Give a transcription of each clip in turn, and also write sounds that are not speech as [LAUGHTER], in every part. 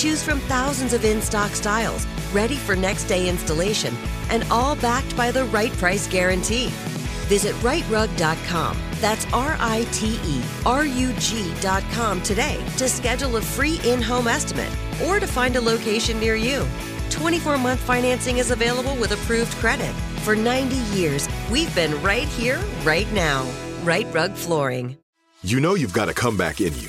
Choose from thousands of in stock styles, ready for next day installation, and all backed by the right price guarantee. Visit riterug.com. That's R I T E R U G.com today to schedule a free in home estimate or to find a location near you. 24 month financing is available with approved credit. For 90 years, we've been right here, right now. Rite Rug Flooring. You know you've got a comeback in you.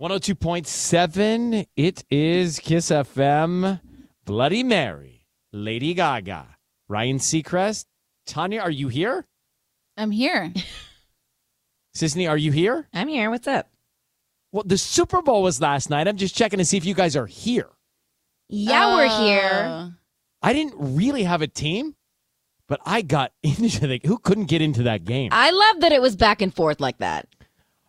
102.7. It is KIIS FM. Bloody Mary. Lady Gaga. Ryan Seacrest. Tanya, are you here? I'm here. [LAUGHS] Sisanie, are you here? I'm here. What's up? Well, the Super Bowl was last night. I'm just checking to see if you guys are here. Yeah, we're here. Uh, I didn't really have a team, but I got [LAUGHS] into the. Who couldn't get into that game? I love that it was back and forth like that.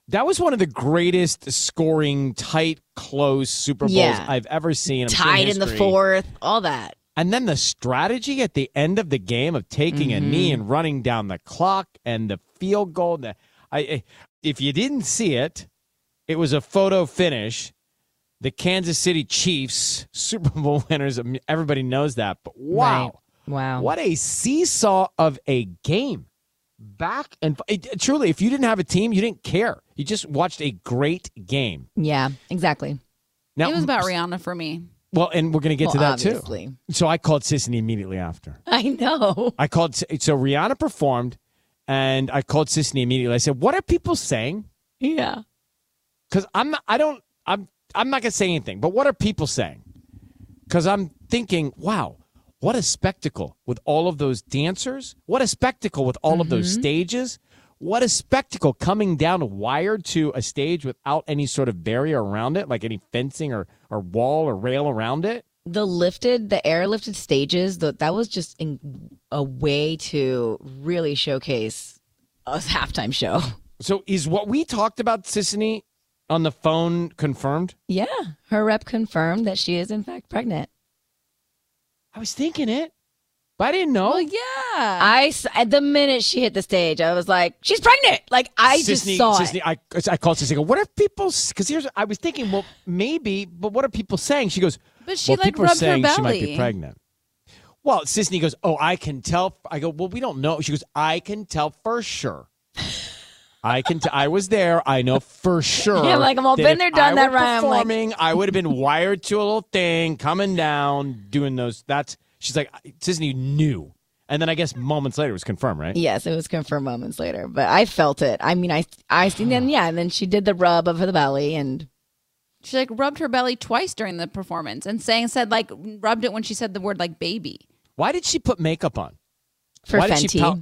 That was one of the greatest scoring, tight, close Super Bowls Yeah. I've ever seen. I'm Tied in the fourth, all that. And then the strategy at the end of the game of taking a knee Mm-hmm. and running down the clock and the field goal. The, I, I- if you didn't see it, it was a photo finish. The Kansas City Chiefs [LAUGHS] Super Bowl winners. Everybody knows that, but wow, Right. Wow. what a seesaw of a game! Back and it, truly, if you didn't have a team, you didn't care. You just watched a great game. Yeah, exactly. Now it was about Rihanna for me. Well, and we're going to get to Well, that too. So I called Sisanie immediately after. [LAUGHS] I know. I called so Rihanna performed, and I called Sisanie immediately. I said, "What are people saying?" Yeah. Because I'm not, I don't I'm I'm not gonna say anything. But what are people saying? Because I'm thinking, wow, what a spectacle with all of those dancers. What a spectacle with all of those mm-hmm. stages. What a spectacle coming down wired to a stage without any sort of barrier around it, like any fencing or, or wall or rail around it. The lifted, the airlifted stages, the, that was just in, a way to really showcase a [LAUGHS] halftime show. So is what we talked about, Sisanie, on the phone confirmed? Yeah. Her rep confirmed that she is, in fact, pregnant. I was thinking it, but I didn't know. Well, yeah. I, s- at the minute she hit the stage, I was like, she's pregnant. Like, I just saw Sisanie, it. I, I called Sissy. I go, what if people? Because here's, I was thinking, well, maybe, but what are people saying? She goes, But she, well, like, people are rubbed her saying she might be belly. pregnant. Well, Sisanie goes, oh, I can tell. I go, well, we don't know. She goes, I can tell for sure. I can. T- I was there. I know for sure. Yeah, like, I'm all been there, done I that, were Ryan. I'm like- Performing, I would have been wired to a little thing, coming down, doing those. That's. She's like, Disney knew, and then I guess moments later it was confirmed, right? Yes, it was confirmed moments later, but I felt it. I mean, I, I seen then, [SIGHS] yeah, and then she did the rub of the belly, and She like rubbed her belly twice during the performance and saying said like rubbed it when she said the word like baby. Why did she put makeup on? for Why did she Fenty. pout-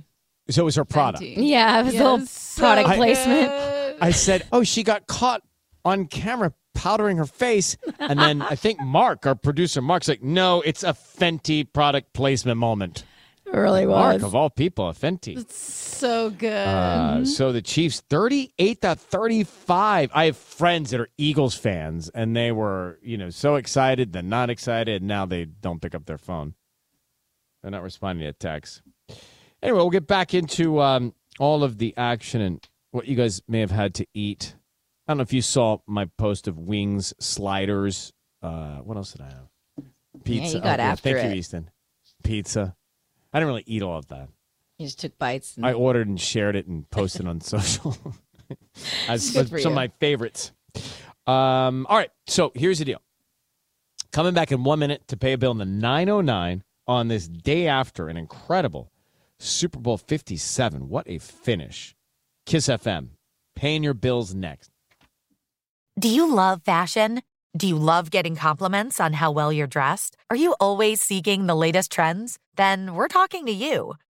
So it was her product. Fenty. yeah, it was a little Yes, product so placement. good. I said, "Oh, she got caught on camera powdering her face," and then I think Mark, our producer, Mark's like, "No, it's a Fenty product placement moment." It really Mark was. of all people, a Fenty. It's so good. Uh, so the Chiefs 38 to 35. I have friends that are Eagles fans and they were, you know, so excited, then not excited, and now they don't pick up their phone. They're not responding to texts. Anyway, we'll get back into um, all of the action and what you guys may have had to eat. I don't know if you saw my post of wings, sliders. Uh, what else did I have? Pizza. you got after Thank it. you, Easton. Pizza. I didn't really eat all of that. You just took bites. And I ordered and shared it and posted on social [LAUGHS] [LAUGHS] as Good as for some of my favorites. Um, all right, so here's the deal. Coming back in one minute to pay a bill in the 909 on this day after an incredible Super Bowl 57. What a finish. KIIS FM, paying your bills next. Do you love fashion? Do you love getting compliments on how well you're dressed? Are you always seeking the latest trends? Then we're talking to you.